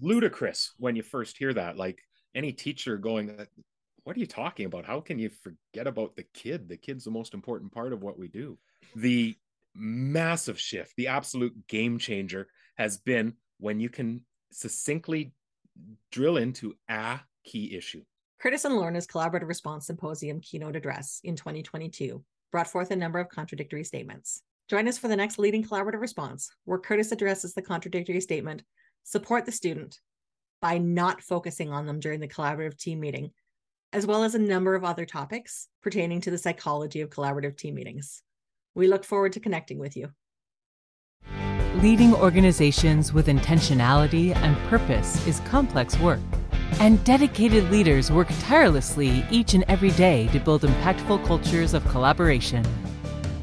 ludicrous when you first hear that. Like any teacher going, What are you talking about? How can you forget about the kid? The kid's the most important part of what we do. The massive shift, the absolute game changer has been when you can succinctly drill into a key issue. Kurtis and Lorna's Collaborative Response Symposium keynote address in 2022 brought forth a number of contradictory statements. Join us for the next leading collaborative response, where Kurtis addresses the contradictory statement support the student by not focusing on them during the collaborative team meeting, as well as a number of other topics pertaining to the psychology of collaborative team meetings. We look forward to connecting with you. Leading organizations with intentionality and purpose is complex work, and dedicated leaders work tirelessly each and every day to build impactful cultures of collaboration.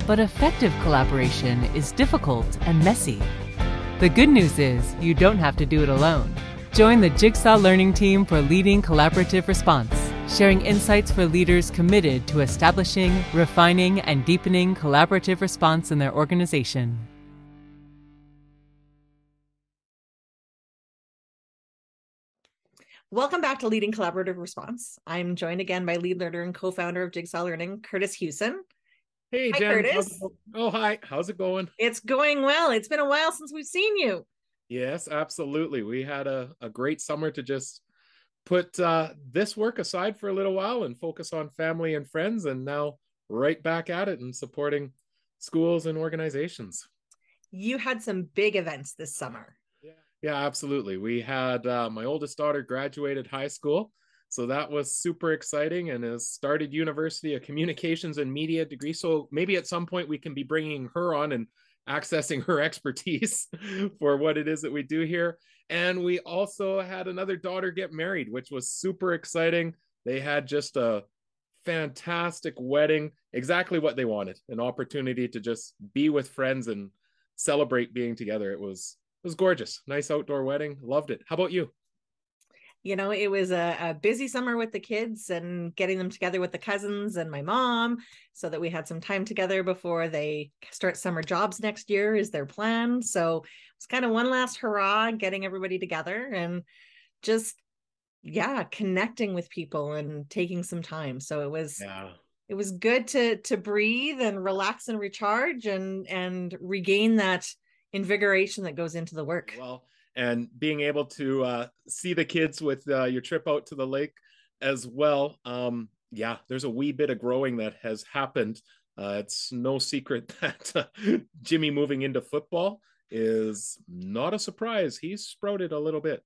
But effective collaboration is difficult and messy. The good news is you don't have to do it alone. Join the Jigsaw Learning Team for leading collaborative response, sharing insights for leaders committed to establishing, refining, and deepening collaborative response in their organization. Welcome back to Leading Collaborative Response. I'm joined again by lead learner and co founder of Jigsaw Learning, Kurtis Hewson. Hey, Hi, Jen. Kurtis. Oh, hi. How's it going? It's going well. It's been a while since we've seen you. Yes, absolutely. We had a, a great summer to just put uh, this work aside for a little while and focus on family and friends, and now right back at it and supporting schools and organizations. You had some big events this summer. Yeah, yeah, absolutely. We had uh, my oldest daughter graduated high school so that was super exciting and has started university a communications and media degree. So maybe at some point we can be bringing her on and accessing her expertise for what it is that we do here. And we also had another daughter get married, which was super exciting. They had just a fantastic wedding, exactly what they wanted an opportunity to just be with friends and celebrate being together. It was it was gorgeous. Nice outdoor wedding. Loved it. How about you? You know it was a, a, busy summer with the kids and getting them together with the cousins and my mom so that we had some time together before they start summer jobs next year is their plan. So it's kind of one last hurrah getting everybody together and just yeah connecting with people and taking some time. So it was yeah. it was good to to breathe and relax and recharge and and regain that invigoration that goes into the work. Well and being able to uh, see the kids with uh, your trip out to the lake as well. Um, yeah, there's a wee bit of growing that has happened. Uh, it's no secret that uh, Jimmy moving into football is not a surprise. He's sprouted a little bit.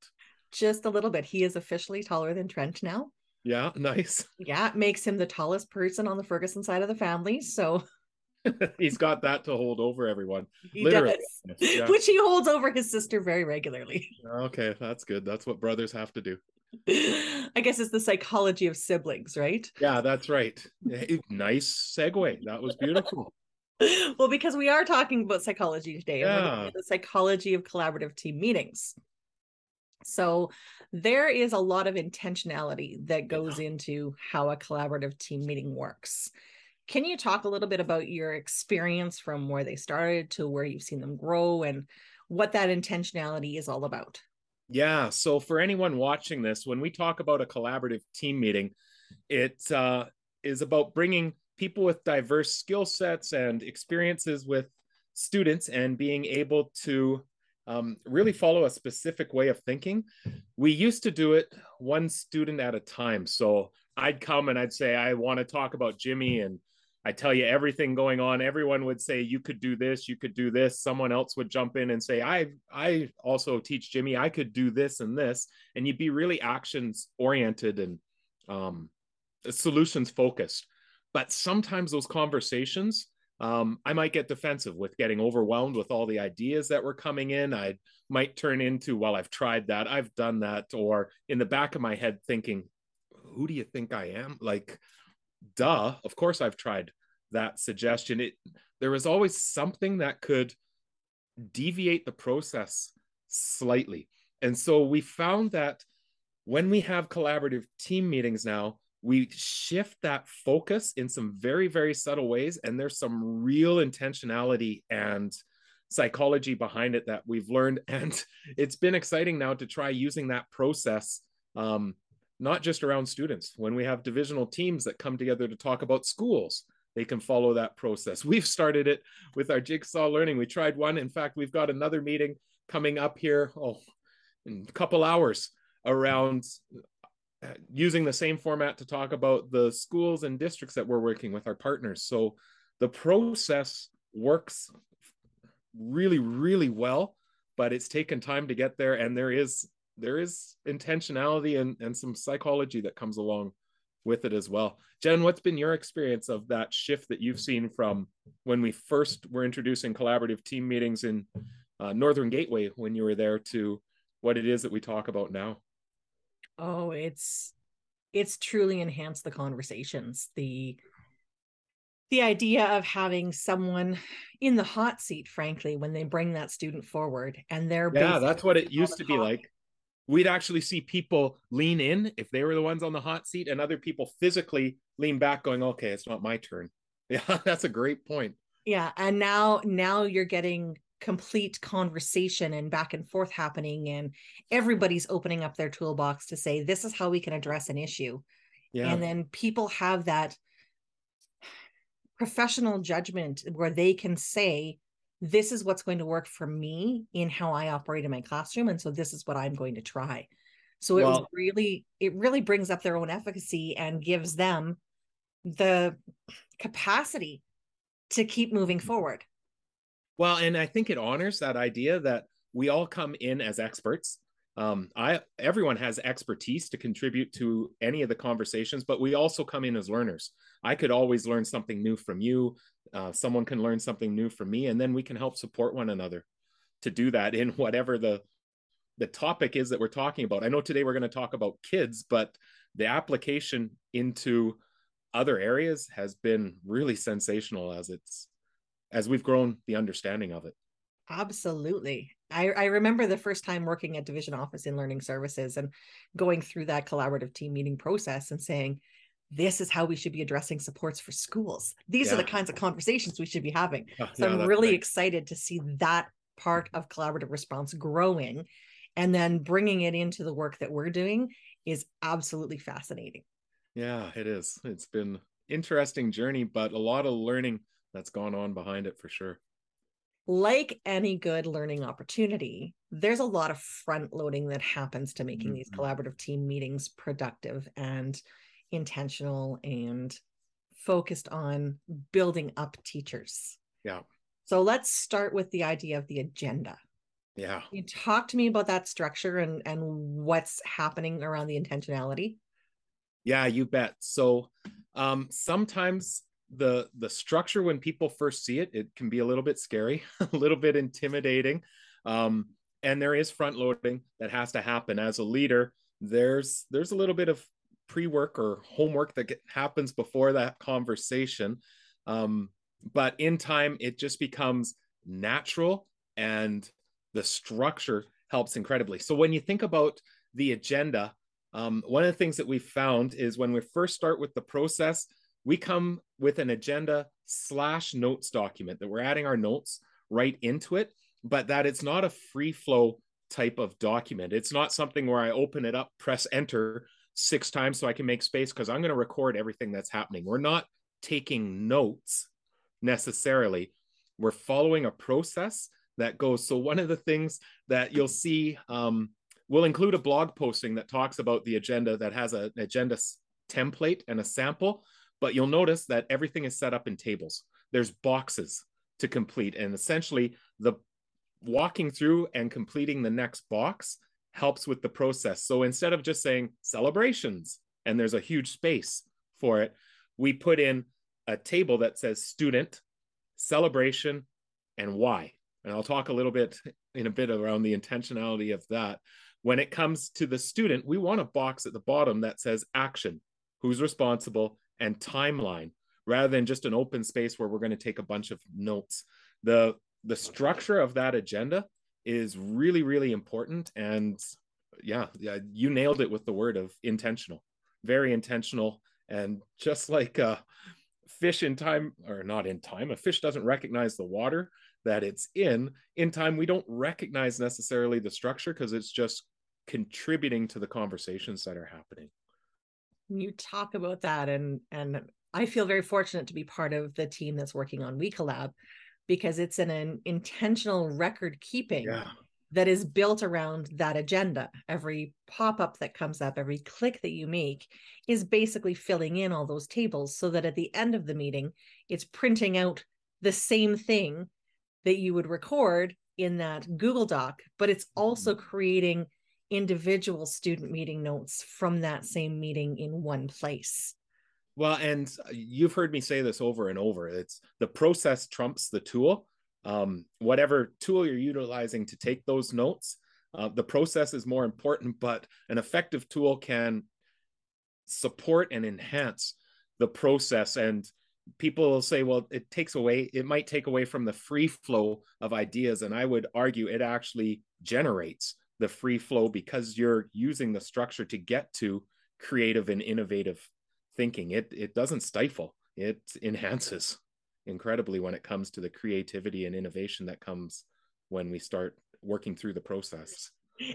Just a little bit. He is officially taller than Trent now. Yeah, nice. Yeah, it makes him the tallest person on the Ferguson side of the family. So he's got that to hold over everyone. He Literally. does. Yeah. Which he holds over his sister very regularly. Okay, that's good. That's what brothers have to do. I guess it's the psychology of siblings, right? Yeah, that's right. nice segue. That was beautiful. well, because we are talking about psychology today, yeah. the psychology of collaborative team meetings. So there is a lot of intentionality that goes yeah. into how a collaborative team meeting works. Can you talk a little bit about your experience from where they started to where you've seen them grow and what that intentionality is all about? Yeah. So, for anyone watching this, when we talk about a collaborative team meeting, it uh, is about bringing people with diverse skill sets and experiences with students and being able to um, really follow a specific way of thinking. We used to do it one student at a time. So I'd come and I'd say, I want to talk about Jimmy and I tell you everything going on. Everyone would say you could do this, you could do this. Someone else would jump in and say, I I also teach Jimmy, I could do this and this. And you'd be really actions oriented and um, solutions focused. But sometimes those conversations, um, I might get defensive with getting overwhelmed with all the ideas that were coming in. I might turn into, well, I've tried that, I've done that, or in the back of my head thinking, who do you think I am? Like, duh, of course I've tried that suggestion. It there was always something that could deviate the process slightly. And so we found that when we have collaborative team meetings now, we shift that focus in some very, very subtle ways. And there's some real intentionality and psychology behind it that we've learned and it's been exciting now to try using that process um, not just around students when we have divisional teams that come together to talk about schools they can follow that process. We've started it with our jigsaw learning. We tried one. In fact we've got another meeting coming up here oh in a couple hours around uh, using the same format to talk about the schools and districts that we're working with our partners. So the process works really really well but it's taken time to get there and there is there is intentionality and, and some psychology that comes along with it as well. Jen what's been your experience of that shift that you've seen from when we first were introducing collaborative team meetings in uh, northern gateway when you were there to what it is that we talk about now? Oh it's it's truly enhanced the conversations. The the idea of having someone in the hot seat frankly when they bring that student forward and they're yeah that's what it used to be like we'd actually see people lean in if they were the ones on the hot seat and other people physically lean back going okay it's not my turn. Yeah that's a great point. Yeah and now now you're getting complete conversation and back and forth happening and everybody's opening up their toolbox to say this is how we can address an issue. Yeah. and then people have that professional judgment where they can say this is what's going to work for me in how I operate in my classroom and so this is what I'm going to try. So it well, really it really brings up their own efficacy and gives them the capacity to keep moving mm-hmm. forward. Well, and I think it honors that idea that we all come in as experts um, I everyone has expertise to contribute to any of the conversations, but we also come in as learners. I could always learn something new from you. Uh, someone can learn something new from me, and then we can help support one another to do that in whatever the the topic is that we're talking about. I know today we're going to talk about kids, but the application into other areas has been really sensational as it's as we've grown the understanding of it. Absolutely. I, I remember the first time working at division office in learning services and going through that collaborative team meeting process and saying, this is how we should be addressing supports for schools. These yeah. are the kinds of conversations we should be having. Oh, so I'm really right. excited to see that part of collaborative response growing and then bringing it into the work that we're doing is absolutely fascinating. Yeah, it is. It's been interesting journey, but a lot of learning that's gone on behind it for sure like any good learning opportunity, there's a lot of front loading that happens to making mm-hmm. these collaborative team meetings productive and intentional and focused on building up teachers. Yeah. So let's start with the idea of the agenda. Yeah. You talk to me about that structure and and what's happening around the intentionality. Yeah, you bet. So um sometimes the the structure when people first see it it can be a little bit scary a little bit intimidating. Um, and there is front loading that has to happen. As a leader there's there's a little bit of pre-work or homework that get, happens before that conversation. Um, but in time it just becomes natural and the structure helps incredibly. So when you think about the agenda um, one of the things that we found is when we first start with the process we come with an agenda slash notes document that we're adding our notes right into it, but that it's not a free flow type of document. It's not something where I open it up, press enter six times so I can make space because I'm going to record everything that's happening. We're not taking notes necessarily. We're following a process that goes. So, one of the things that you'll see, um, we'll include a blog posting that talks about the agenda that has a, an agenda template and a sample but you'll notice that everything is set up in tables. There's boxes to complete. And essentially, the walking through and completing the next box helps with the process. So instead of just saying celebrations and there's a huge space for it, we put in a table that says student, celebration, and why. And I'll talk a little bit in a bit around the intentionality of that. When it comes to the student, we want a box at the bottom that says action, who's responsible, and timeline rather than just an open space where we're going to take a bunch of notes. The the structure of that agenda is really really important and yeah, yeah you nailed it with the word of intentional. Very intentional and just like a fish in time or not in time, a fish doesn't recognize the water. that it's in in time we don't recognize necessarily the structure because it's just contributing to the conversations that are happening you talk about that and and i feel very fortunate to be part of the team that's working on WeCollab because it's an, an intentional record keeping yeah. that is built around that agenda every pop-up that comes up every click that you make is basically filling in all those tables so that at the end of the meeting it's printing out the same thing that you would record in that google doc but it's also mm-hmm. creating individual student meeting notes from that same meeting in one place. Well, and you've heard me say this over and over. It's the process trumps the tool. Um, whatever tool you're utilizing to take those notes, uh, the process is more important, but an effective tool can support and enhance the process. And people will say, well, it takes away, it might take away from the free flow of ideas. And I would argue it actually generates the free flow because you're using the structure to get to creative and innovative thinking. It it doesn't stifle. It enhances incredibly when it comes to the creativity and innovation that comes when we start working through the process.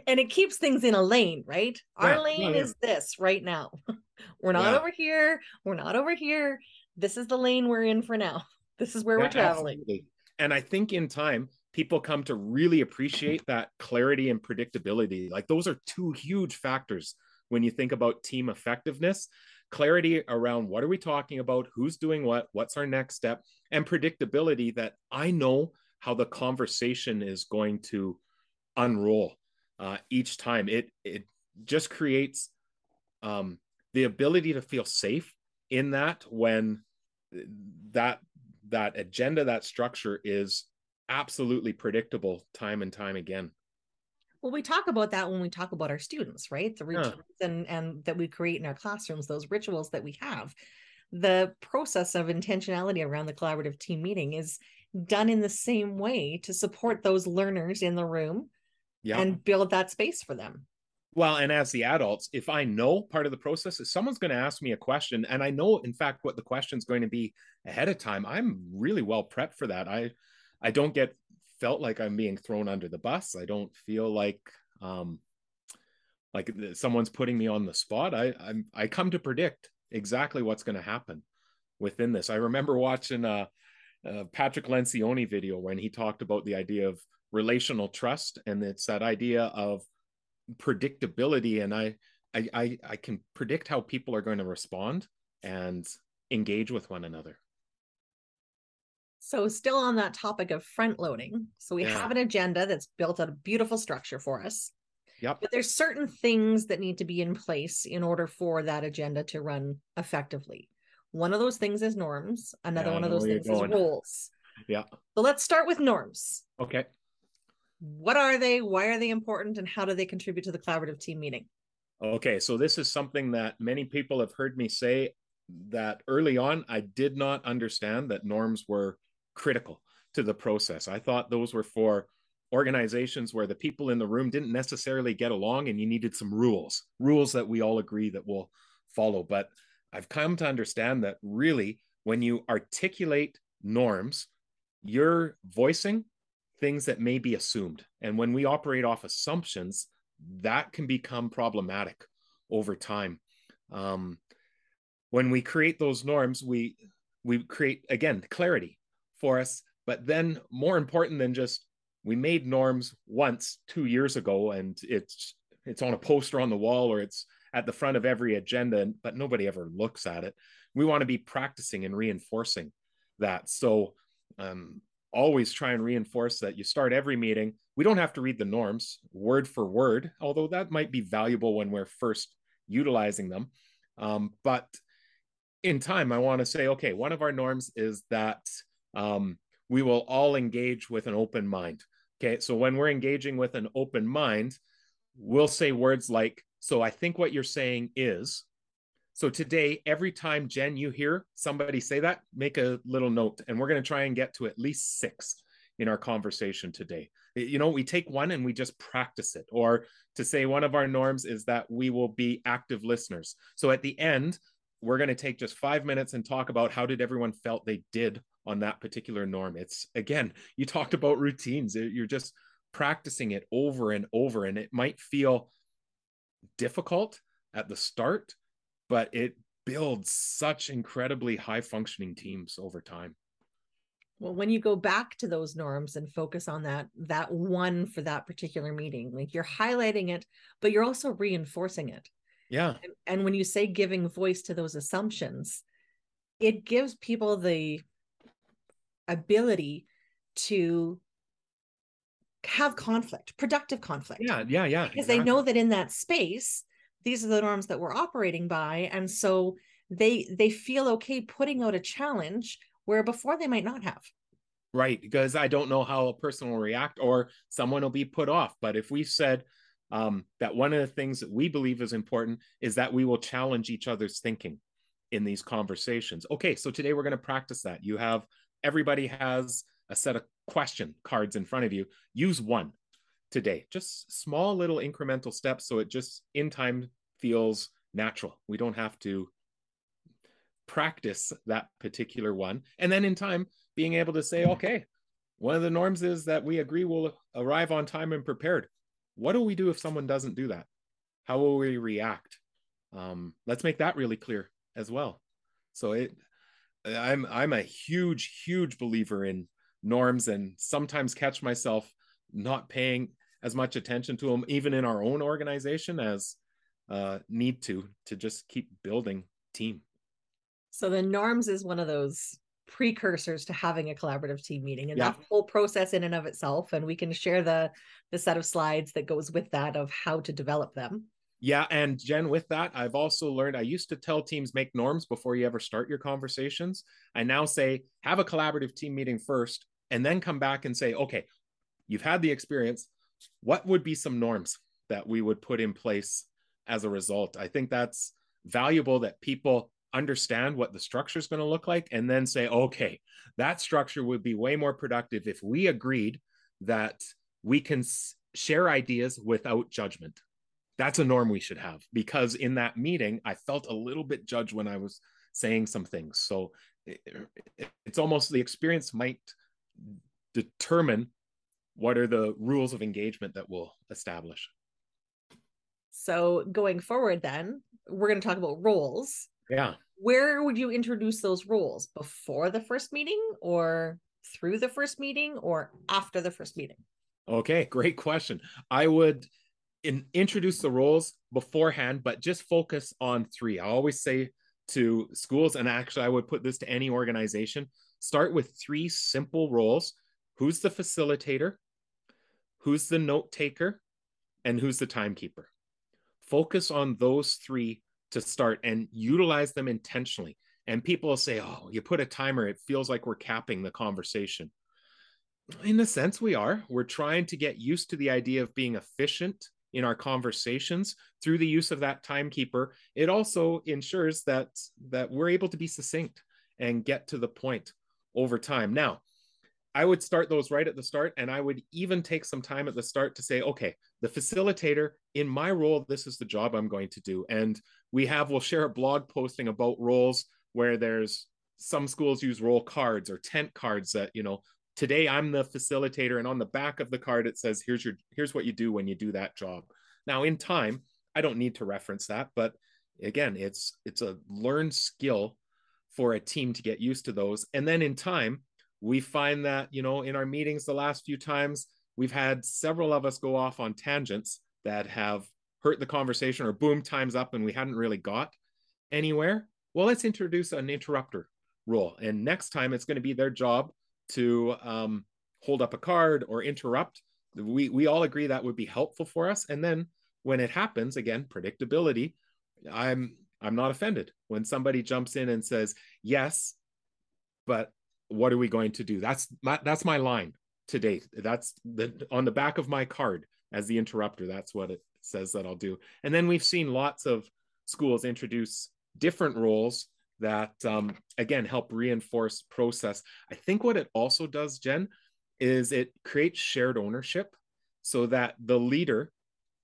And it keeps things in a lane right? Yeah, our lane yeah, yeah. is this right now. We're not over here. We're not over here. This is the lane we're in for now. This is where we're traveling. absolutely. and i think in time people come to really appreciate that clarity and predictability. Like those are two huge factors when you think about team effectiveness. Clarity around what are we talking about, who's doing what, what's our next step, and predictability that I know how the conversation is going to unroll uh, each time. It it just creates um, the ability to feel safe in that when that that agenda, that structure is absolutely predictable time and time again. Well we talk about that when we talk about our students right? The rituals yeah. and and that we create in our classrooms those rituals that we have. The process of intentionality around the collaborative team meeting is done in the same way to support those learners in the room yeah. and build that space for them. Well and as the adults if i know part of the process is someone's going to ask me a question and i know in fact what the question's going to be ahead of time i'm really well prepped for that. I I don't get felt like I'm being thrown under the bus. I don't feel like um like someone's putting me on the spot. I I'm, I come to predict exactly what's going to happen within this. I remember watching a, a Patrick Lencioni video when he talked about the idea of relational trust, and it's that idea of predictability. And I I I, I can predict how people are going to respond and engage with one another. So, still on that topic of front loading. So, we yeah. have an agenda that's built out a beautiful structure for us. Yep. But there's certain things that need to be in place in order for that agenda to run effectively. One of those things is norms. Another yeah, one of those things is rules. Yeah. So let's start with norms. Okay. What are they? Why are they important? And how do they contribute to the collaborative team meeting? Okay. So this is something that many people have heard me say that early on, I did not understand that norms were critical to the process. I thought those were for organizations where the people in the room didn't necessarily get along and you needed some rules, rules that we all agree that we'll follow. But I've come to understand that really, when you articulate norms, you're voicing things that may be assumed. And when we operate off assumptions, that can become problematic over time. Um, when we create those norms, we we create again clarity for us. But then, more important than just we made norms once two years ago, and it's it's on a poster on the wall or it's at the front of every agenda, but nobody ever looks at it. We want to be practicing and reinforcing that. So um, always try and reinforce that you start every meeting. We don't have to read the norms word for word, although that might be valuable when we're first utilizing them. Um, but in time, I want to say, okay, one of our norms is that um, we will all engage with an open mind. Okay. So when we're engaging with an open mind, we'll say words like, So I think what you're saying is. So today, every time, Jen, you hear somebody say that, make a little note. And we're going to try and get to at least six in our conversation today. You know, we take one and we just practice it. Or to say one of our norms is that we will be active listeners. So at the end, we're going to take just five minutes and talk about how did everyone felt they did on that particular norm. It's again, you talked about routines. You're just practicing it over and over, and it might feel difficult at the start, but it builds such incredibly high functioning teams over time. Well, when you go back to those norms and focus on that that one for that particular meeting, like you're highlighting it, but you're also reinforcing it. Yeah. And, and when you say giving voice to those assumptions, it gives people the ability to have conflict, productive conflict. Yeah, yeah, yeah. Because exactly. they know that in that space, these are the norms that we're operating by. And so they they feel okay putting out a challenge where before they might not have. Right. Because I don't know how a person will react or someone will be put off. But if we said um, that one of the things that we believe is important is that we will challenge each other's thinking in these conversations. Okay, so today we're going to practice that. You have everybody has a set of question cards in front of you. Use one today, just small little incremental steps so it just in time feels natural. We don't have to practice that particular one. And then in time, being able to say, okay, one of the norms is that we agree we'll arrive on time and prepared. What do we do if someone doesn't do that? How will we react? Um, let's make that really clear as well. So it, I'm I'm a huge huge believer in norms, and sometimes catch myself not paying as much attention to them, even in our own organization, as uh, need to to just keep building team. So the norms is one of those precursors to having a collaborative team meeting and Yeah. that whole process in and of itself and we can share the the set of slides that goes with that of how to develop them Yeah, and Jen, with that, I've also learned I used to tell teams make norms before you ever start your conversations. I now say have a collaborative team meeting first and then come back and say, okay, you've had the experience. What would be some norms that we would put in place as a result? I think that's valuable that people understand what the structure is going to look like and then say, okay, that structure would be way more productive if we agreed that we can share ideas without judgment. That's a norm we should have because in that meeting, I felt a little bit judged when I was saying some things. So it, it, it's almost the experience might determine what are the rules of engagement that we'll establish. so going forward then we're going to talk about roles Yeah. where would you introduce those roles before the first meeting or through the first meeting or after the first meeting Okay, great question. I would in, introduce the roles beforehand, but just focus on three. I always say to schools, and actually, I would put this to any organization start with three simple roles who's the facilitator, who's the note taker, and who's the timekeeper. Focus on those three to start and utilize them intentionally. And people will say, oh, you put a timer, it feels like we're capping the conversation in a sense we are we're trying to get used to the idea of being efficient in our conversations through the use of that timekeeper it also ensures that that we're able to be succinct and get to the point over time. Now i would start those right at the start and i would even take some time at the start to say okay the facilitator in my role this is the job i'm going to do. And we have we'll share a blog posting about roles where there's some schools use role cards or tent cards that you know today i'm the facilitator and on the back of the card it says here's your here's what you do when you do that job. Now in time i don't need to reference that but again it's it's a learned skill for a team to get used to those. And then in time we find that you know in our meetings the last few times we've had several of us go off on tangents that have hurt the conversation or boom times up and we hadn't really got anywhere. Well let's introduce an interrupter role and next time it's going to be their job to um, hold up a card or interrupt. We we all agree that would be helpful for us. And then when it happens, again, predictability. I'm I'm not offended when somebody jumps in and says yes, but what are we going to do? That's my, that's my line to date. That's the on the back of my card as the interrupter. That's what it says that I'll do. And then we've seen lots of schools introduce different roles that um, again help reinforce process i think what it also does jen is it creates shared ownership so that the leader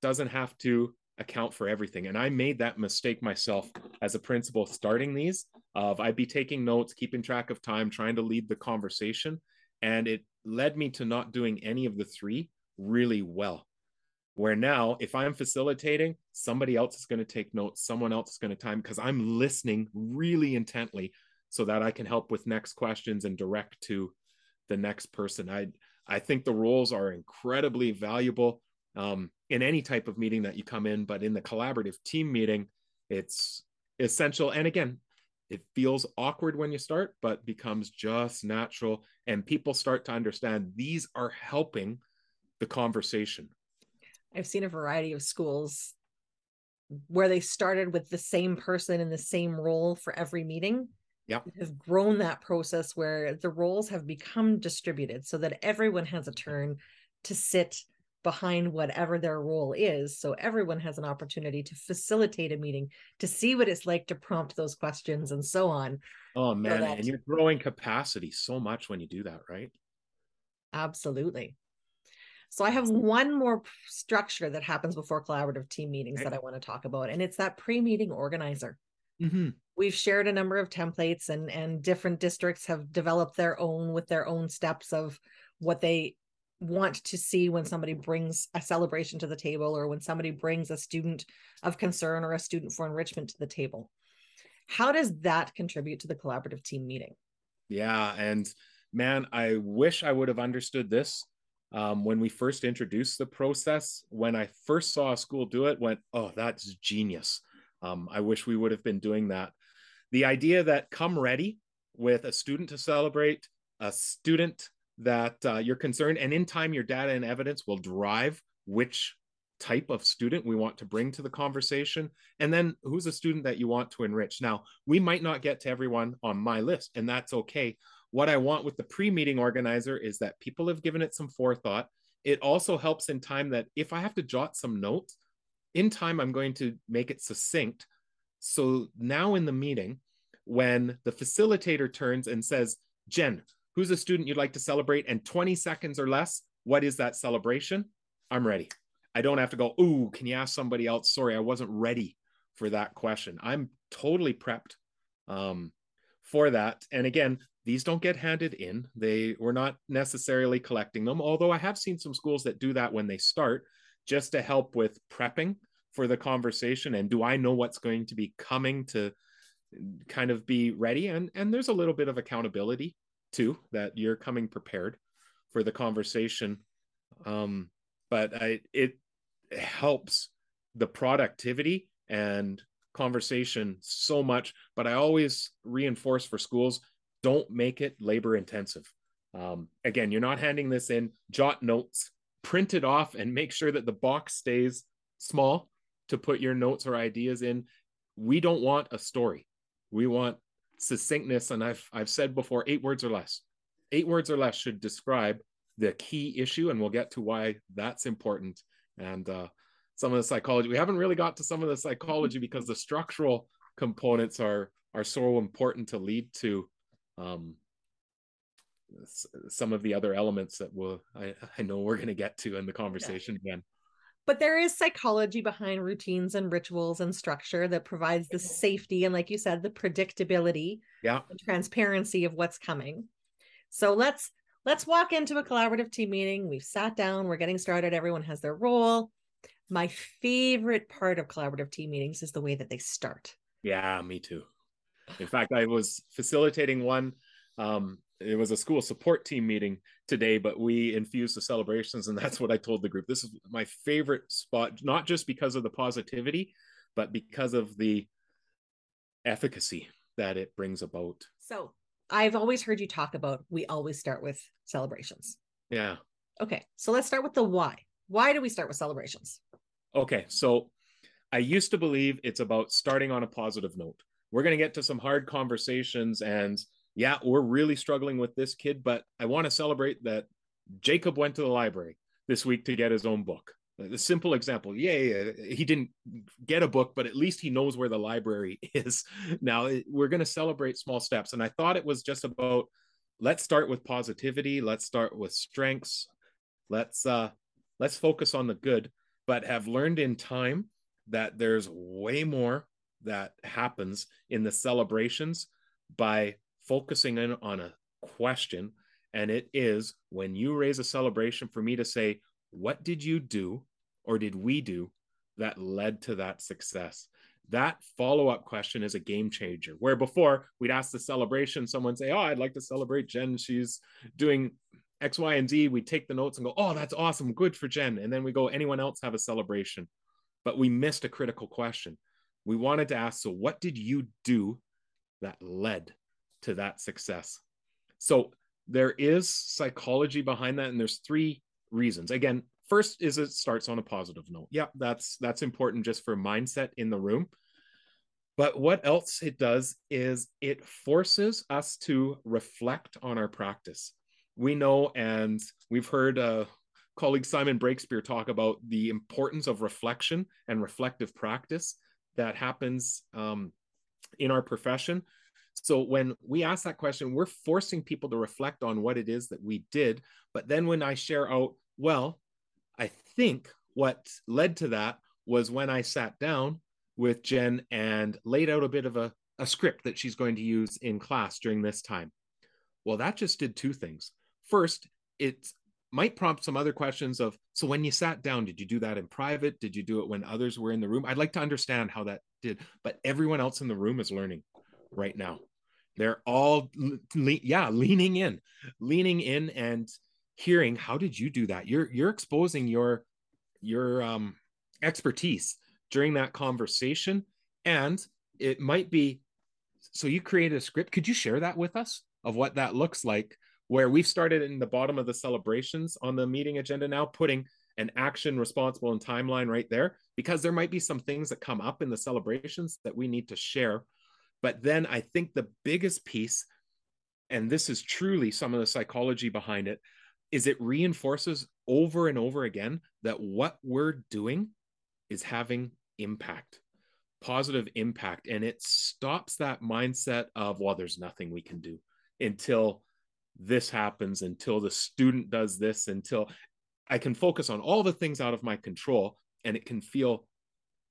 doesn't have to account for everything and i made that mistake myself as a principal starting these of I'd be taking notes, keeping track of time, trying to lead the conversation. And it led me to not doing any of the three really well. Where now, if I'm facilitating, somebody else is going to take notes, someone else is going to time because I'm listening really intently so that I can help with next questions and direct to the next person. I I think the roles are incredibly valuable um, in any type of meeting that you come in, but in the collaborative team meeting, it's essential. And again, it feels awkward when you start, but becomes just natural. And people start to understand these are helping the conversation. I've seen a variety of schools where they started with the same person in the same role for every meeting. Yep. It has grown that process where the roles have become distributed so that everyone has a turn to sit behind whatever their role is. So everyone has an opportunity to facilitate a meeting, to see what it's like to prompt those questions and so on. Oh man, so that... and you're growing capacity so much when you do that, right? Absolutely. So I have one more structure that happens before collaborative team meetings that I want to talk about, and it's that pre-meeting organizer. Mm-hmm. We've shared a number of templates, and and different districts have developed their own with their own steps of what they want to see when somebody brings a celebration to the table or when somebody brings a student of concern or a student for enrichment to the table. How does that contribute to the collaborative team meeting? Yeah. And man, I wish I would have understood this um, when we first introduced the process. When I first saw a school do it, went, oh, that's genius. Um, I wish we would have been doing that. The idea that come ready with a student to celebrate, a student that uh, you're concerned, and in time, your data and evidence will drive which type of student we want to bring to the conversation, and then who's a student that you want to enrich. Now, we might not get to everyone on my list, and that's okay. What I want with the pre meeting organizer is that people have given it some forethought. It also helps in time that if I have to jot some notes, in time, I'm going to make it succinct. So now in the meeting, when the facilitator turns and says, Jen, who's a student you'd like to celebrate? and 20 seconds or less what is that celebration? I'm ready. I don't have to go ooh can you ask somebody else? Sorry i wasn't ready for that question. I'm totally prepped um, for that. And again these don't get handed in. They we're not necessarily collecting them although i have seen some schools that do that when they start just to help with prepping for the conversation and do i know what's going to be coming to kind of be ready? And and there's a little bit of accountability too that you're coming prepared for the conversation. Um, but I, it helps the productivity and conversation so much but i always reinforce for schools don't make it labor intensive um, again you're not handing this in jot notes print it off and make sure that the box stays small to put your notes or ideas in we don't want a story we want succinctness, and I've I've said before, eight words or less. Eight words or less should describe the key issue, and we'll get to why that's important. And uh, some of the psychology we haven't really got to some of the psychology because the structural components are are so important to lead to um, some of the other elements that we'll I, I know we're going to get to in the conversation yeah. again. But there is psychology behind routines and rituals and structure that provides the safety and like you said the predictability yeah. the transparency of what's coming. So let's let's walk into a collaborative team meeting. We've sat down we're getting started everyone has their role. My favorite part of collaborative team meetings is the way that they start. Yeah me too in fact i was facilitating one um, it was a school support team meeting today, but we infused the celebrations, and that's what I told the group. This is my favorite spot, not just because of the positivity, but because of the efficacy that it brings about. So I've always heard you talk about we always start with celebrations. Yeah. Okay. So let's start with the why. Why do we start with celebrations? Okay. So I used to believe it's about starting on a positive note. We're going to get to some hard conversations and yeah, we're really struggling with this kid, but I want to celebrate that Jacob went to the library this week to get his own book. The simple example, yeah, he didn't get a book, but at least he knows where the library is. Now we're going to celebrate small steps, and I thought it was just about let's start with positivity, let's start with strengths, let's uh, let's focus on the good, but have learned in time that there's way more that happens in the celebrations by focusing in on a question. And it is when you raise a celebration for me to say, What did you do or did we do that led to that success? That follow up question is a game changer. Where before we'd ask the celebration, someone say, Oh, I'd like to celebrate Jen. She's doing X, Y, and Z. We take the notes and go, Oh, that's awesome. Good for Jen. And then we go, Anyone else have a celebration? But we missed a critical question. We wanted to ask, So what did you do that led to that success? So there is psychology behind that. And there's three reasons. Again, first is it starts on a positive note. Yeah, that's that's important just for mindset in the room. But what else it does is it forces us to reflect on our practice. We know, and we've heard uh, colleague Simon Breakspear talk about the importance of reflection and reflective practice that happens um, in our profession. So when we ask that question, we're forcing people to reflect on what it is that we did. But then when I share out, well, I think what led to that was when I sat down with Jen and laid out a bit of a, a script that she's going to use in class during this time. Well, that just did two things. First, it might prompt some other questions of so when you sat down, did you do that in private? Did you do it when others were in the room? I'd like to understand how that did, but everyone else in the room is learning right now. They're all, le- yeah, leaning in, leaning in and hearing how did you do that you're you're exposing your your um expertise during that conversation and it might be so you created a script could you share that with us of what that looks like where we've started in the bottom of the celebrations on the meeting agenda now putting an action responsible and timeline right there because there might be some things that come up in the celebrations that we need to share. But then i think the biggest piece and this is truly some of the psychology behind it is it reinforces over and over again that what we're doing is having impact positive impact. And it stops that mindset of well there's nothing we can do until this happens until the student does this until i can focus on all the things out of my control and it can feel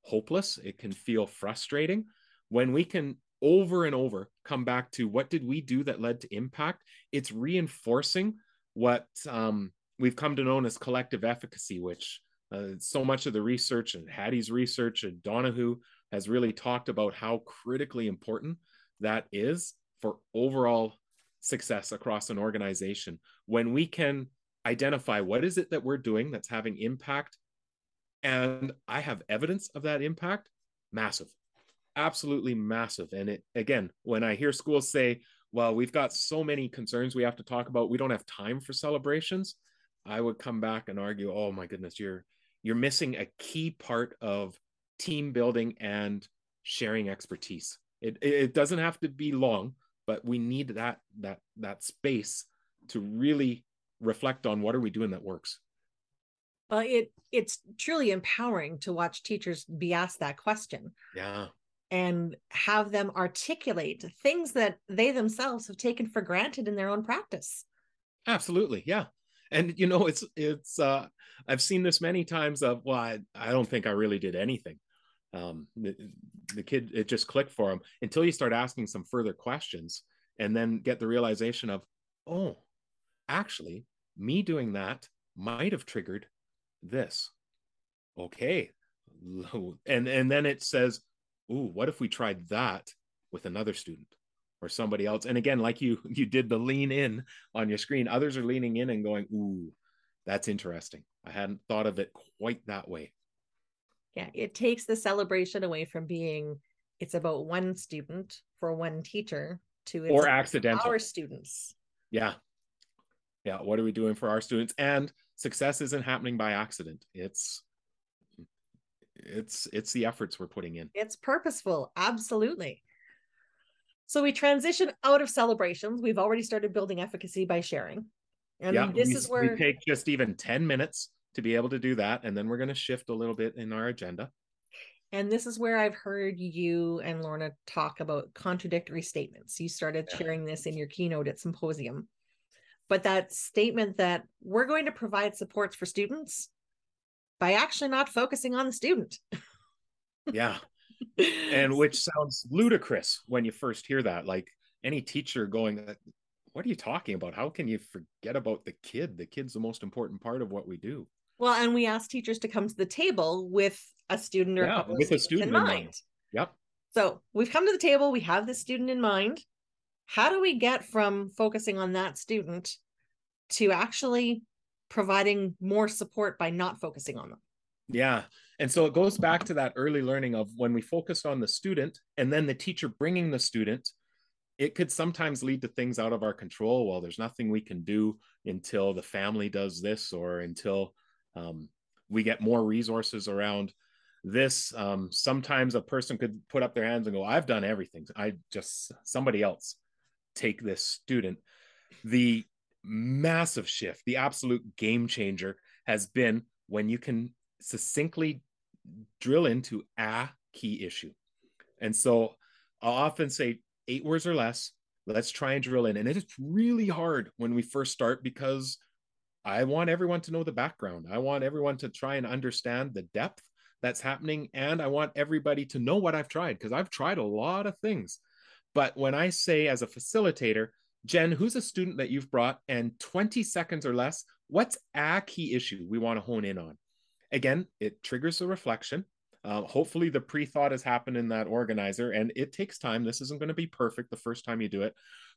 hopeless it can feel frustrating. When we can over and over come back to what did we do that led to impact it's reinforcing what um, we've come to know as collective efficacy, which uh, so much of the research and Hattie's research and Donohoo has really talked about how critically important that is for overall success across an organization. When we can identify what is it that we're doing that's having impact, and I have evidence of that impact, massive, absolutely massive. And it again, when I hear schools say, well, we've got so many concerns we have to talk about. We don't have time for celebrations. I would come back and argue, oh my goodness, you're you're missing a key part of team building and sharing expertise. It it doesn't have to be long, but we need that that that space to really reflect on what are we doing that works. Well, it it's truly empowering to watch teachers be asked that question. Yeah. And have them articulate things that they themselves have taken for granted in their own practice. Absolutely. Yeah. And you know it's it's uh i've seen this many times of well i, I don't think i really did anything um the, the kid it just clicked for him until you start asking some further questions and then get the realization of oh actually me doing that might have triggered this okay and and then it says ooh, what if we tried that with another student or somebody else? And again, like you you did the lean in on your screen, others are leaning in and going, ooh, that's interesting. I hadn't thought of it quite that way. Yeah, it takes the celebration away from being it's about one student for one teacher to or accidental our students. Yeah. Yeah. What are we doing for our students? And success isn't happening by accident. It's it's it's the efforts we're putting in it's purposeful absolutely so we transition out of celebrations we've already started building efficacy by sharing and yeah, this we, is where we take just even 10 minutes to be able to do that and then we're going to shift a little bit in our agenda and this is where I've heard you and Lorna talk about contradictory statements. You started yeah. sharing this in your keynote at symposium. But that statement that we're going to provide supports for students by actually not focusing on the student. yeah. And which sounds ludicrous when you first hear that. Like, any teacher going, uh, what are you talking about? How can you forget about the kid? The kid's the most important part of what we do. Well, and we ask teachers to come to the table with a student or Yeah, a with a student in in mind. Yep. So we've come to the table, we have the student in mind. How do we get from focusing on that student to actually providing more support by not focusing on them? Yeah. And so it goes back to that early learning of when we focus on the student and then the teacher bringing the student, it could sometimes lead to things out of our control. Well, there's nothing we can do until the family does this or until um, we get more resources around this. Um, sometimes a person could put up their hands and go, I've done everything. I just, somebody else take this student. The massive shift, the absolute game changer has been when you can succinctly drill into a key issue. And so I'll often say eight words or less. Let's try and drill in. And it is really hard when we first start because I want everyone to know the background. I want everyone to try and understand the depth that's happening. And I want everybody to know what I've tried because I've tried a lot of things. But when I say as a facilitator, Jen, who's a student that you've brought, and 20 seconds or less, what's a key issue we want to hone in on? Again, it triggers a reflection. Uh, hopefully, the pre thought has happened in that organizer, and it takes time. This isn't going to be perfect the first time you do it.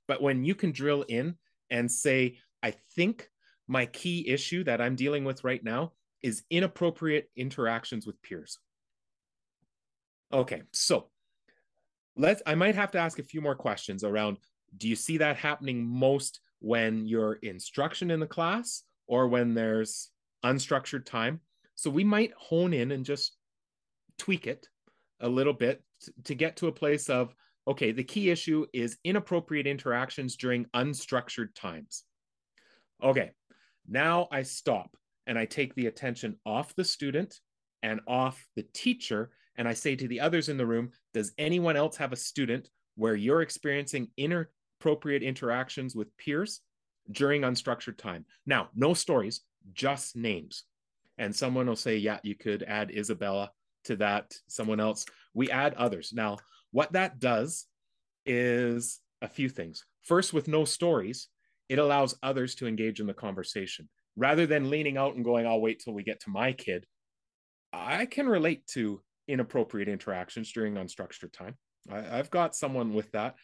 But when you can drill in and say, I think my key issue that I'm dealing with right now is inappropriate interactions with peers. Okay, so let's, I might have to ask a few more questions around do you see that happening most when you're instruction in the class or when there's unstructured time? So we might hone in and just tweak it a little bit to get to a place of okay, the key issue is inappropriate interactions during unstructured times. Okay, now I stop and I take the attention off the student and off the teacher. And I say to the others in the room, does anyone else have a student where you're experiencing inappropriate interactions with peers during unstructured time? Now, no stories, just names. And someone will say, yeah, you could add Isabella to that, someone else. We add others. Now, what that does is a few things. First, with no stories, it allows others to engage in the conversation rather than leaning out and going, I'll wait till we get to my kid. I can relate to inappropriate interactions during unstructured time. I, have got someone with that.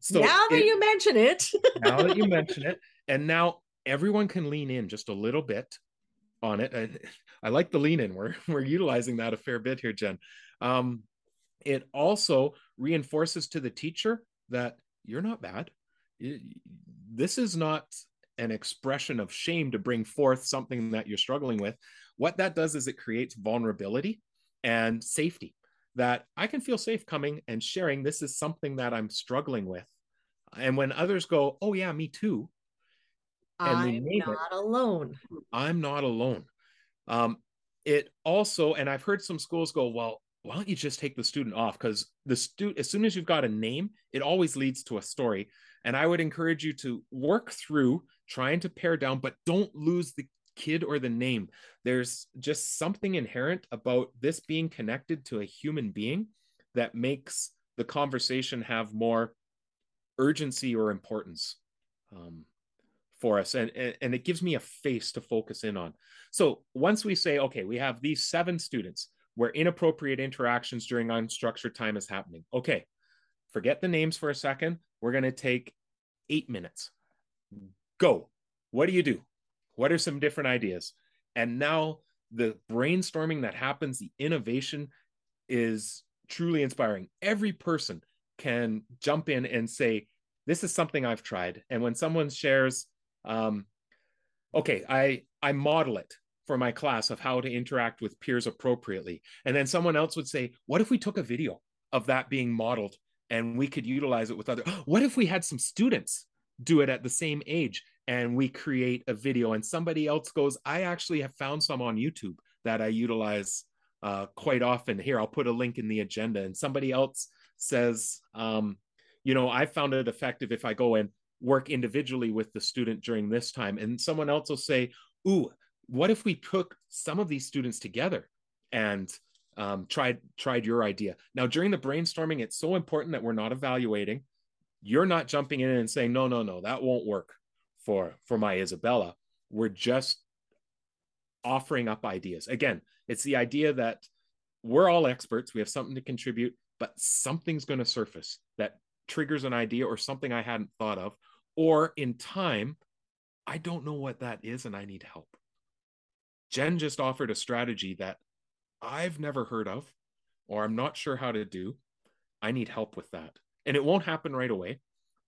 So now that it, you mention it, now that you mention it, and now everyone can lean in just a little bit on it. And I like the lean in. We're we're utilizing that a fair bit here, Jen. Um, it also reinforces to the teacher that you're not bad. This is not an expression of shame to bring forth something that you're struggling with. What that does is it creates vulnerability and safety that I can feel safe coming and sharing this is something that I'm struggling with. And when others go, "Oh yeah, me too," I'm not it, alone. I'm not alone. Um, it also, and I've heard some schools go, "Well, why don't you just take the student off? Because the student, as soon as you've got a name, it always leads to a story. And I would encourage you to work through trying to pare down, but don't lose the kid or the name. There's just something inherent about this being connected to a human being that makes the conversation have more urgency or importance um, for us. And, and, and it gives me a face to focus in on. So once we say, okay, we have these seven students where inappropriate interactions during unstructured time is happening. Okay, forget the names for a second. We're going to take eight minutes. Go. What do you do? What are some different ideas? And now the brainstorming that happens, the innovation is truly inspiring. Every person can jump in and say, This is something I've tried. And when someone shares, um, okay, I I model it for my class of how to interact with peers appropriately. And then someone else would say, What if we took a video of that being modeled and we could utilize it with other? What if we had some students do it at the same age and we create a video? And somebody else goes, I actually have found some on YouTube that I utilize uh, quite often. Here, I'll put a link in the agenda. And somebody else says, um, You know, I found it effective if I go and work individually with the student during this time. And someone else will say, Ooh, what if we took some of these students together and um, tried tried your idea now during the brainstorming it's so important that we're not evaluating you're not jumping in and saying, no, no, no, that won't work for for my Isabella. We're just offering up ideas. Again, it's the idea that we're all experts, we have something to contribute, but something's going to surface that triggers an idea or something I hadn't thought of. Or in time, I don't know what that is and I need help. Jen just offered a strategy that I've never heard of or I'm not sure how to do. I need help with that. And it won't happen right away,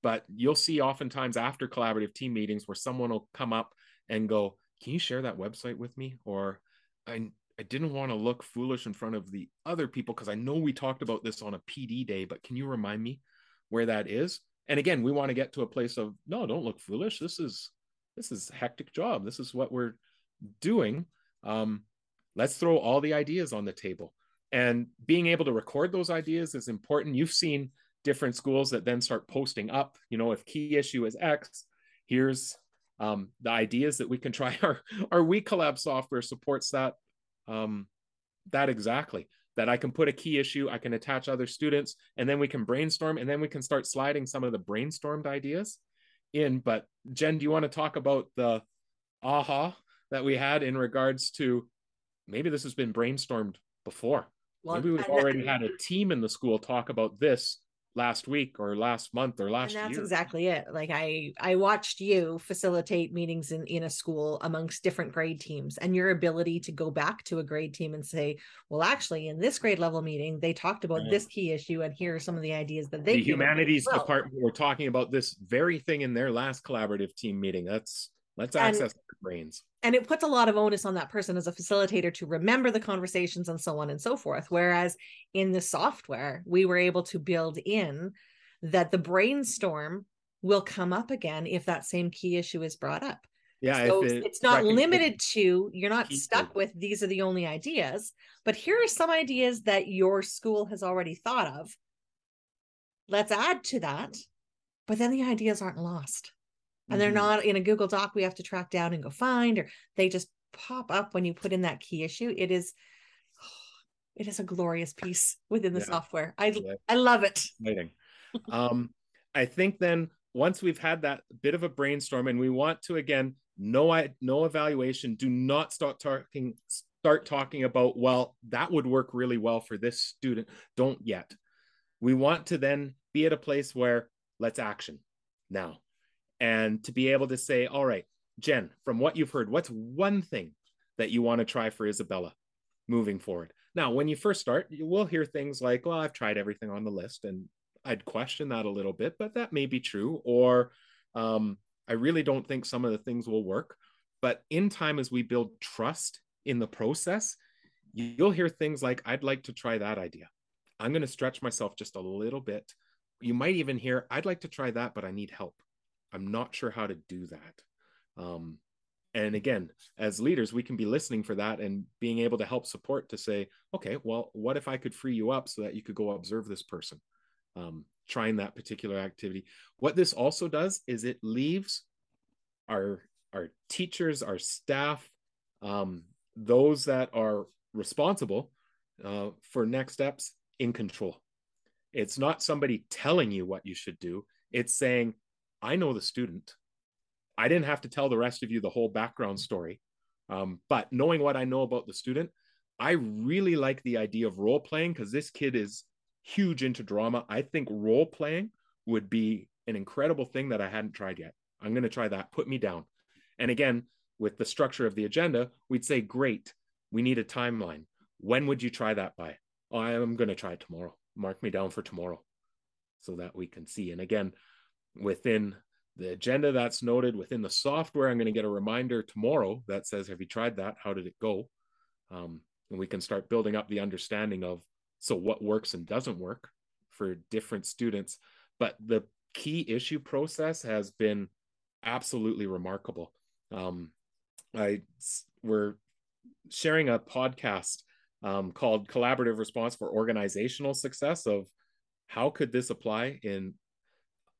but you'll see oftentimes after collaborative team meetings where someone will come up and go, Can you share that website with me? Or I, I didn't want to look foolish in front of the other people because I know we talked about this on a PD day, but can you remind me where that is? And again, we want to get to a place of no, don't look foolish. This is this is a hectic job. This is what we're doing. Um, let's throw all the ideas on the table. And being able to record those ideas is important. You've seen different schools that then start posting up, you know, if key issue is X, here's um, the ideas that we can try. Our, our WeCollab software supports that, um, that exactly. That I can put a key issue, I can attach other students, and then we can brainstorm, and then we can start sliding some of the brainstormed ideas in. But Jen, do you want to talk about the aha that we had in regards to maybe this has been brainstormed before? Well, maybe we've already had a team in the school talk about this last week or last month or last and that's year. exactly it like i i watched you facilitate meetings in in a school amongst different grade teams and your ability to go back to a grade team and say well actually in this grade level meeting they talked about this key issue and here are some of the ideas that they the humanities department were talking about this very thing in their last collaborative team meeting that's let's and, access brains. and it puts a lot of onus on that person as a facilitator to remember the conversations and so on and so forth. Whereas in the software we were able to build in that the brainstorm will come up again if that same key issue is brought up. Yeah so it, it's not limited to you're not stuck with these are the only ideas but here are some ideas that your school has already thought of. Let's add to that but then the ideas aren't lost and they're mm-hmm. not in a Google Doc we have to track down and go find, or they just pop up when you put in that key issue. It is it is a glorious piece within the yeah. software. I yeah. I love it. Um, I think then once we've had that bit of a brainstorm and we want to again no I no evaluation, do not start talking start talking about well that would work really well for this student. Don't yet. We want to then be at a place where let's action now and to be able to say, all right, Jen, from what you've heard, what's one thing that you want to try for Isabella moving forward? Now, when you first start, you will hear things like, well, I've tried everything on the list. And I'd question that a little bit, but that may be true. Or um, I really don't think some of the things will work. But in time, as we build trust in the process, you'll hear things like, I'd like to try that idea. I'm going to stretch myself just a little bit. You might even hear, I'd like to try that, but I need help. I'm not sure how to do that. Um, and again, as leaders, we can be listening for that and being able to help support to say, okay, well, what if I could free you up so that you could go observe this person, um, trying that particular activity? What this also does is it leaves our our teachers, our staff, um, those that are responsible uh, for next steps in control. It's not somebody telling you what you should do. It's saying, I know the student. I didn't have to tell the rest of you the whole background story. Um, but knowing what I know about the student, I really like the idea of role playing because this kid is huge into drama. I think role playing would be an incredible thing that I hadn't tried yet. I'm going to try that. Put me down. And again, with the structure of the agenda, we'd say, great, we need a timeline. When would you try that by? Oh, I'm going to try it tomorrow. Mark me down for tomorrow so that we can see. And again, within the agenda that's noted within the software. I'm going to get a reminder tomorrow that says, Have you tried that? How did it go? Um, and we can start building up the understanding of so what works and doesn't work for different students. But the key issue process has been absolutely remarkable. Um, I we're sharing a podcast um, called Collaborative Response for Organizational Success of how could this apply in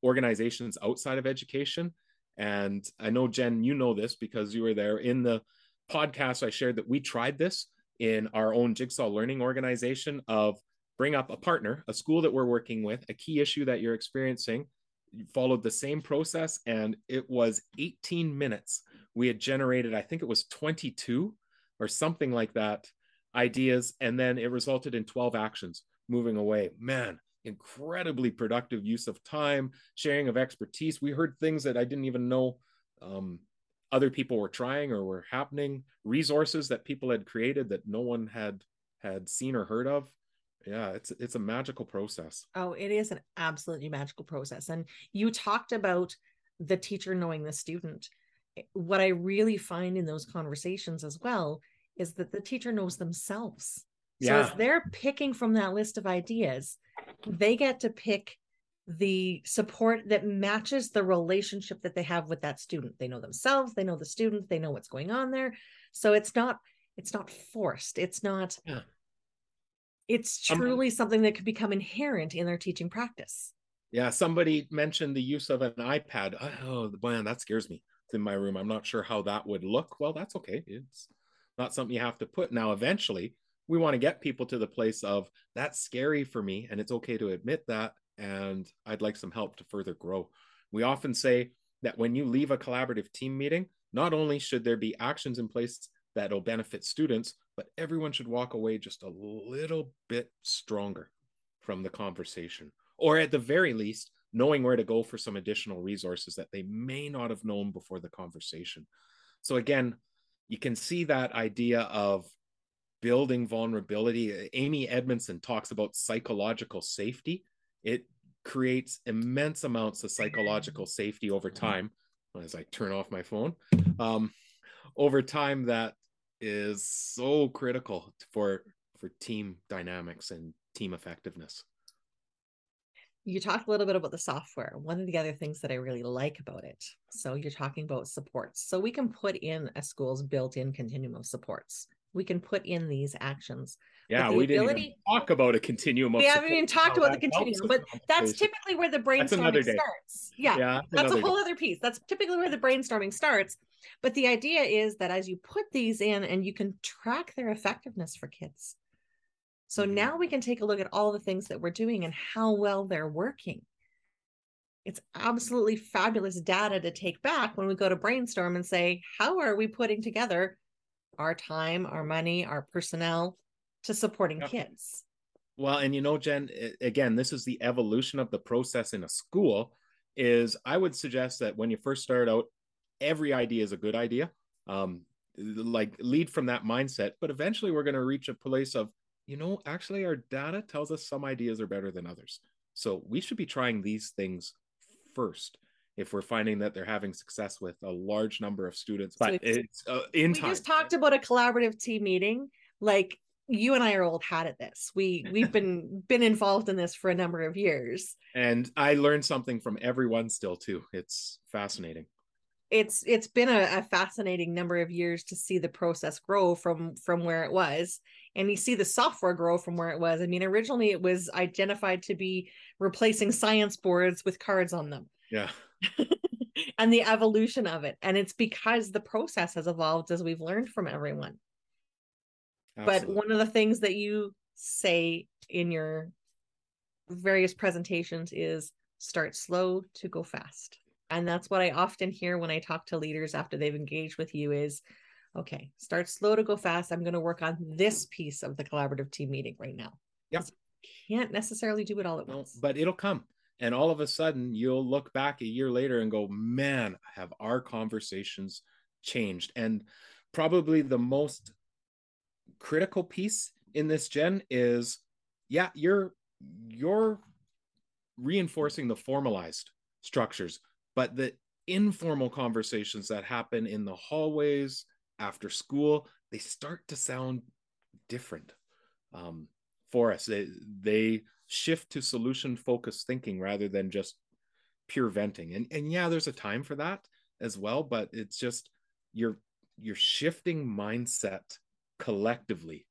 organizations outside of education. And I know, Jen, you know this because you were there in the podcast. I shared that we tried this in our own Jigsaw Learning organization of bring up a partner, a school that we're working with, a key issue that you're experiencing. You followed the same process and it was 18 minutes we had generated i think it was 22 or something like that ideas and then it resulted in 12 actions moving away man incredibly productive use of time sharing of expertise. We heard things that i didn't even know um, other people were trying or were happening resources that people had created that no one had had seen or heard of. Yeah it's it's a magical process. Oh it is an absolutely magical process. And you talked about the teacher knowing the student. What i really find in those conversations as well is that the teacher knows themselves yeah. so as they're picking from that list of ideas they get to pick the support that matches the relationship that they have with that student. They know themselves they know the student they know what's going on there. So it's not it's not forced. It's not yeah. it's truly um, something that could become inherent in their teaching practice. Yeah somebody mentioned the use of an ipad. Oh man that scares me. It's in my room. I'm not sure how that would look. Well that's okay. It's not something you have to put. Now eventually we want to get people to the place of that's scary for me and it's okay to admit that and I'd like some help to further grow. We often say that when you leave a collaborative team meeting, not only should there be actions in place that'll benefit students, but everyone should walk away just a little bit stronger from the conversation, or at the very least, knowing where to go for some additional resources that they may not have known before the conversation. So, again, you can see that idea of building vulnerability. Amy Edmondson talks about psychological safety it creates immense amounts of psychological safety over mm-hmm. time as I turn off my phone. Um, over time, that is so critical for for team dynamics and team effectiveness. You talked a little bit about the software. One of the other things that I really like about it. So you're talking about supports. So we can put in a school's built-in continuum of supports. We can put in these actions yeah, we ability, didn't talk about a continuum. we haven't even talked about the continuum, but that's typically where the brainstorming starts. Yeah, yeah that's, that's a whole day. other piece. That's typically where the brainstorming starts. But the idea is that as you put these in, and you can track their effectiveness for kids. So mm-hmm. now we can take a look at all the things that we're doing and how well they're working. It's absolutely fabulous data to take back when we go to brainstorm and say, how are we putting together our time, our money, our personnel to supporting yep. kids. Well, and you know, Jen, again, this is the evolution of the process in a school. Is I would suggest that when you first start out, every idea is a good idea. Um, like lead from that mindset, but eventually we're going to reach a place of, you know, actually our data tells us some ideas are better than others. So we should be trying these things first if we're finding that they're having success with a large number of students. But so it's uh, in time. we time. just talked about a collaborative team meeting. Like you and I are old hat at this. We we've been been involved in this for a number of years. And I learned something from everyone still too. It's fascinating. It's it's been a, a fascinating number of years to see the process grow from from where it was and you see the software grow from where it was. I mean, originally it was identified to be replacing science boards with cards on them. Yeah. and the evolution of it. And it's because the process has evolved as we've learned from everyone. Absolutely. But one of the things that you say in your various presentations is start slow to go fast. And that's what I often hear when I talk to leaders after they've engaged with you is okay, start slow to go fast. I'm going to work on this piece of the collaborative team meeting right now. Yep. Can't necessarily do it all at once. But it'll come. And all of a sudden you'll look back a year later and go, man, have our conversations changed? And probably the most critical piece in this Jen is yeah you're you're reinforcing the formalized structures but the informal conversations that happen in the hallways after school they start to sound different um, for us they, they shift to solution focused thinking rather than just pure venting and and yeah there's a time for that as well but it's just you're you're shifting mindset collectively,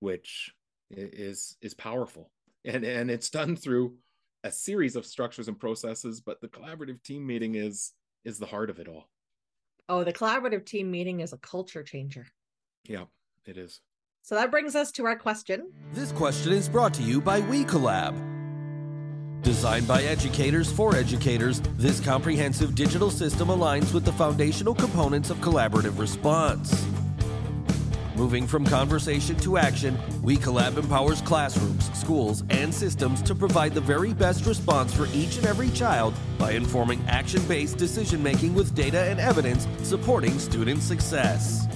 which is is powerful. And and it's done through a series of structures and processes, but the collaborative team meeting is is the heart of it all. Oh, the collaborative team meeting is a culture changer. Yeah, it is. So that brings us to our question. This question is brought to you by WeCollab. Designed by educators for educators, this comprehensive digital system aligns with the foundational components of collaborative response. Moving from conversation to action, WeCollab empowers classrooms, schools, and systems to provide the very best response for each and every child by informing action based decision making with data and evidence supporting student success.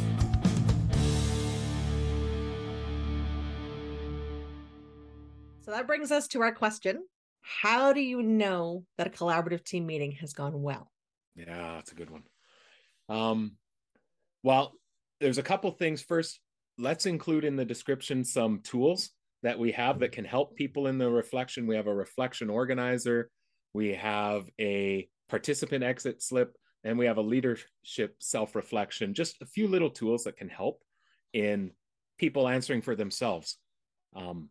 That brings us to our question How do you know that a collaborative team meeting has gone well? Yeah, that's a good one. Um, well, there's a couple things. First, let's include in the description some tools that we have that can help people in the reflection. We have a reflection organizer, we have a participant exit slip, and we have a leadership self reflection. Just a few little tools that can help in people answering for themselves um,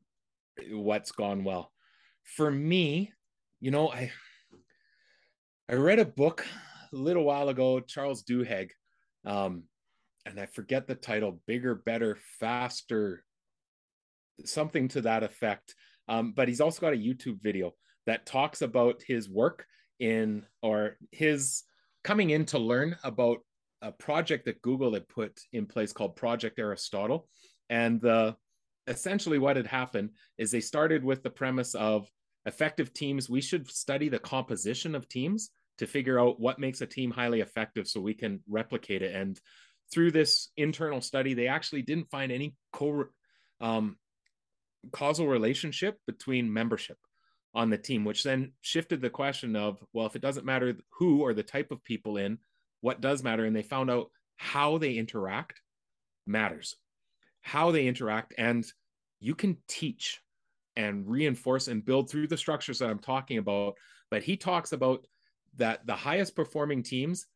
what's gone well. For me, you know, I I read a book a little while ago, Charles Duhigg, um, and I forget the title, bigger, better, faster, something to that effect. Um, but he's also got a YouTube video that talks about his work in or his coming in to learn about a project that Google had put in place called Project Aristotle. And the essentially what had happened is they started with the premise of effective teams. We should study the composition of teams to figure out what makes a team highly effective so we can replicate it. And through this internal study, they actually didn't find any co- um, causal relationship between membership on the team, which then shifted the question of, well, if it doesn't matter who or the type of people in, what does matter? And they found out how they interact matters, how they interact. And you can teach and reinforce and build through the structures that I'm talking about. But he talks about that the highest performing teams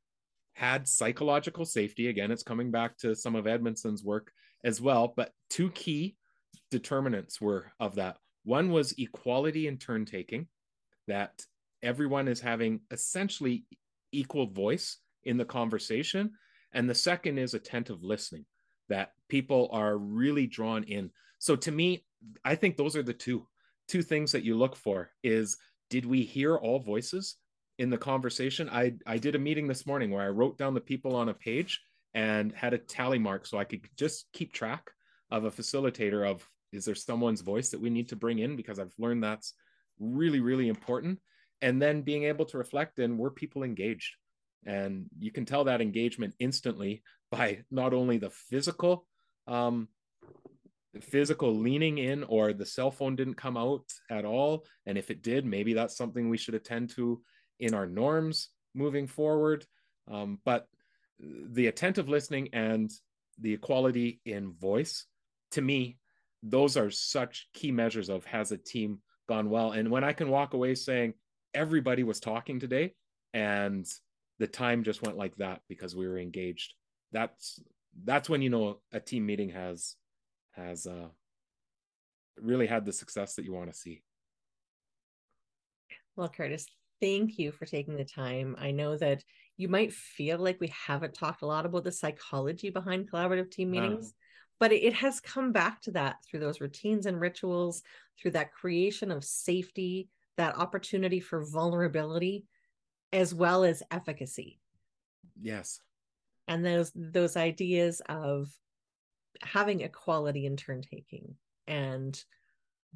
had psychological safety. Again, it's coming back to some of Edmondson's work as well. But two key determinants were of that. One was equality in turn taking, that everyone is having essentially equal voice in the conversation. And the second is attentive listening, that people are really drawn in. So to me, I think those are the two two things that you look for is did we hear all voices in the conversation. I I did a meeting this morning where I wrote down the people on a page and had a tally mark so I could just keep track of a facilitator of is there someone's voice that we need to bring in because I've learned that's really really important and then being able to reflect and were people engaged and you can tell that engagement instantly by not only the physical um, physical leaning in or the cell phone didn't come out at all and if it did maybe that's something we should attend to in our norms moving forward. Um, but the attentive listening and the equality in voice, to me, those are such key measures of has a team gone well. And when I can walk away saying everybody was talking today and the time just went like that because we were engaged, that's that's when you know a team meeting has has uh, really had the success that you want to see. Well, Kurtis, thank you for taking the time. I know that you might feel like we haven't talked a lot about the psychology behind collaborative team meetings, uh. but it, has come back to that through those routines and rituals, through that creation of safety, that opportunity for vulnerability, as well as efficacy. Yes. And those those ideas of having equality in turn taking and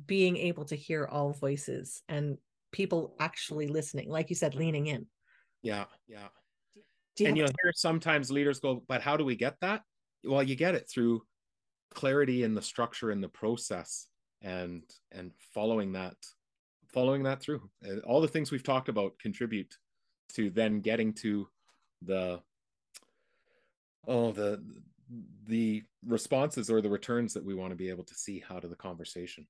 being able to hear all voices and people actually listening, like you said, leaning in. Yeah, yeah. You and you'll hear sometimes leaders go, but how do we get that? Well, you get it through clarity in the structure and the process and and following that following that through all the things we've talked about contribute to then getting to the oh the the responses or the returns that we want to be able to see out of the conversation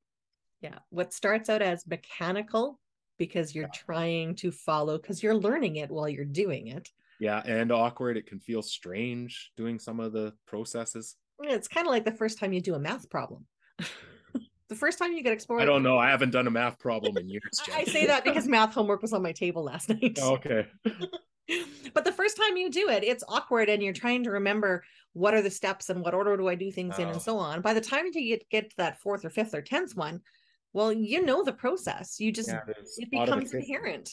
yeah what starts out as mechanical because you're yeah. trying to follow because you're learning it while you're doing it. Yeah, and awkward. It can feel strange doing some of the processes. It's kind of like the first time you do a math problem. the first time you get exposed. I don't know. I haven't done a math problem in years. I say that because math homework was on my table last night. okay. but the first time you do it, it's awkward and you're trying to remember what are the steps and what order do I do things oh. in and oh. so on. By the time you get, get to that fourth or fifth or tenth one, well you know the process you just Yeah, it becomes inherent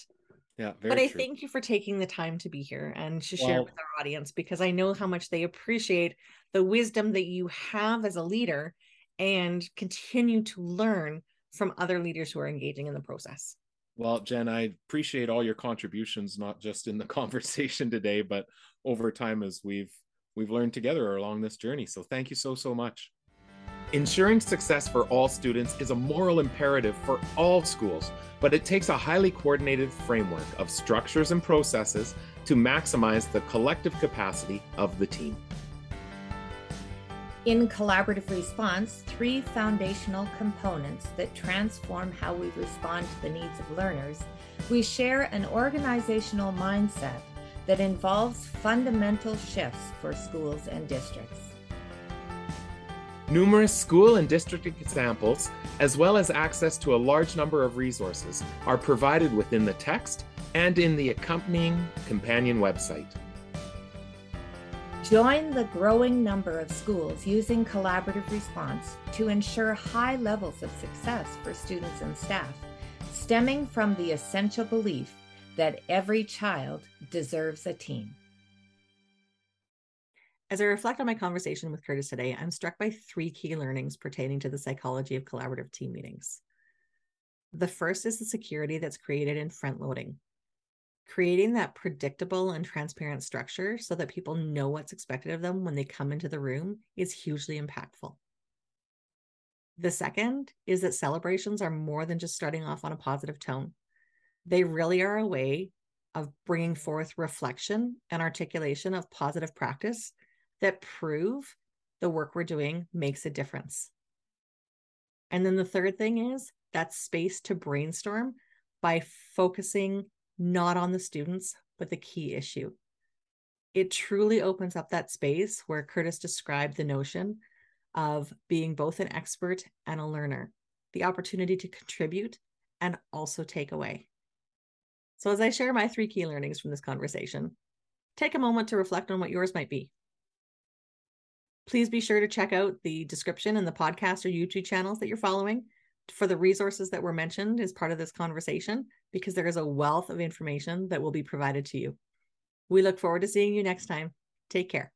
Yeah, very but i true. thank you for taking the time to be here and to share Well- with our audience because i know how much they appreciate the wisdom that you have as a leader and continue to learn from other leaders who are engaging in the process Well, Jen, I appreciate all your contributions, not just in the conversation today, but over time as we've we've learned together along this journey. So thank you so so much. Ensuring success for all students is a moral imperative for all schools, but it takes a highly coordinated framework of structures and processes to maximize the collective capacity of the team. In collaborative response, three foundational components that transform how we respond to the needs of learners, we share an organizational mindset that involves fundamental shifts for schools and districts. Numerous school and district examples, as well as access to a large number of resources, are provided within the text and in the accompanying companion website. Join the growing number of schools using collaborative response to ensure high levels of success for students and staff, stemming from the essential belief that every child deserves a team. As I reflect on my conversation with Kurtis today, I'm struck by three key learnings pertaining to the psychology of collaborative team meetings. The first is the security that's created in front loading, creating that predictable and transparent structure so that people know what's expected of them when they come into the room is hugely impactful. The second is that celebrations are more than just starting off on a positive tone. They really are a way of bringing forth reflection and articulation of positive practice that prove the work we're doing makes a difference. And then the third thing is that space to brainstorm by focusing not on the students, but the key issue. It truly opens up that space where Kurtis described the notion of being both an expert and a learner, the opportunity to contribute and also take away. So, as I share my three key learnings from this conversation, take a moment to reflect on what yours might be. Please be sure to check out the description in the podcast or YouTube channels that you're following for the resources that were mentioned as part of this conversation, because there is a wealth of information that will be provided to you. We look forward to seeing you next time. Take care.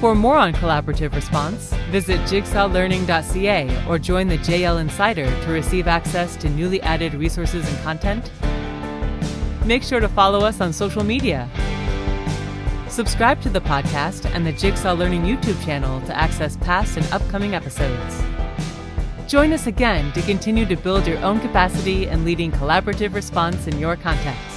For more on collaborative response, visit jigsawlearning.ca or join the JL Insider to receive access to newly added resources and content. Make sure to follow us on social media. Subscribe to the podcast and the Jigsaw Learning YouTube channel to access past and upcoming episodes. Join us again to continue to build your own capacity and leading collaborative response in your context.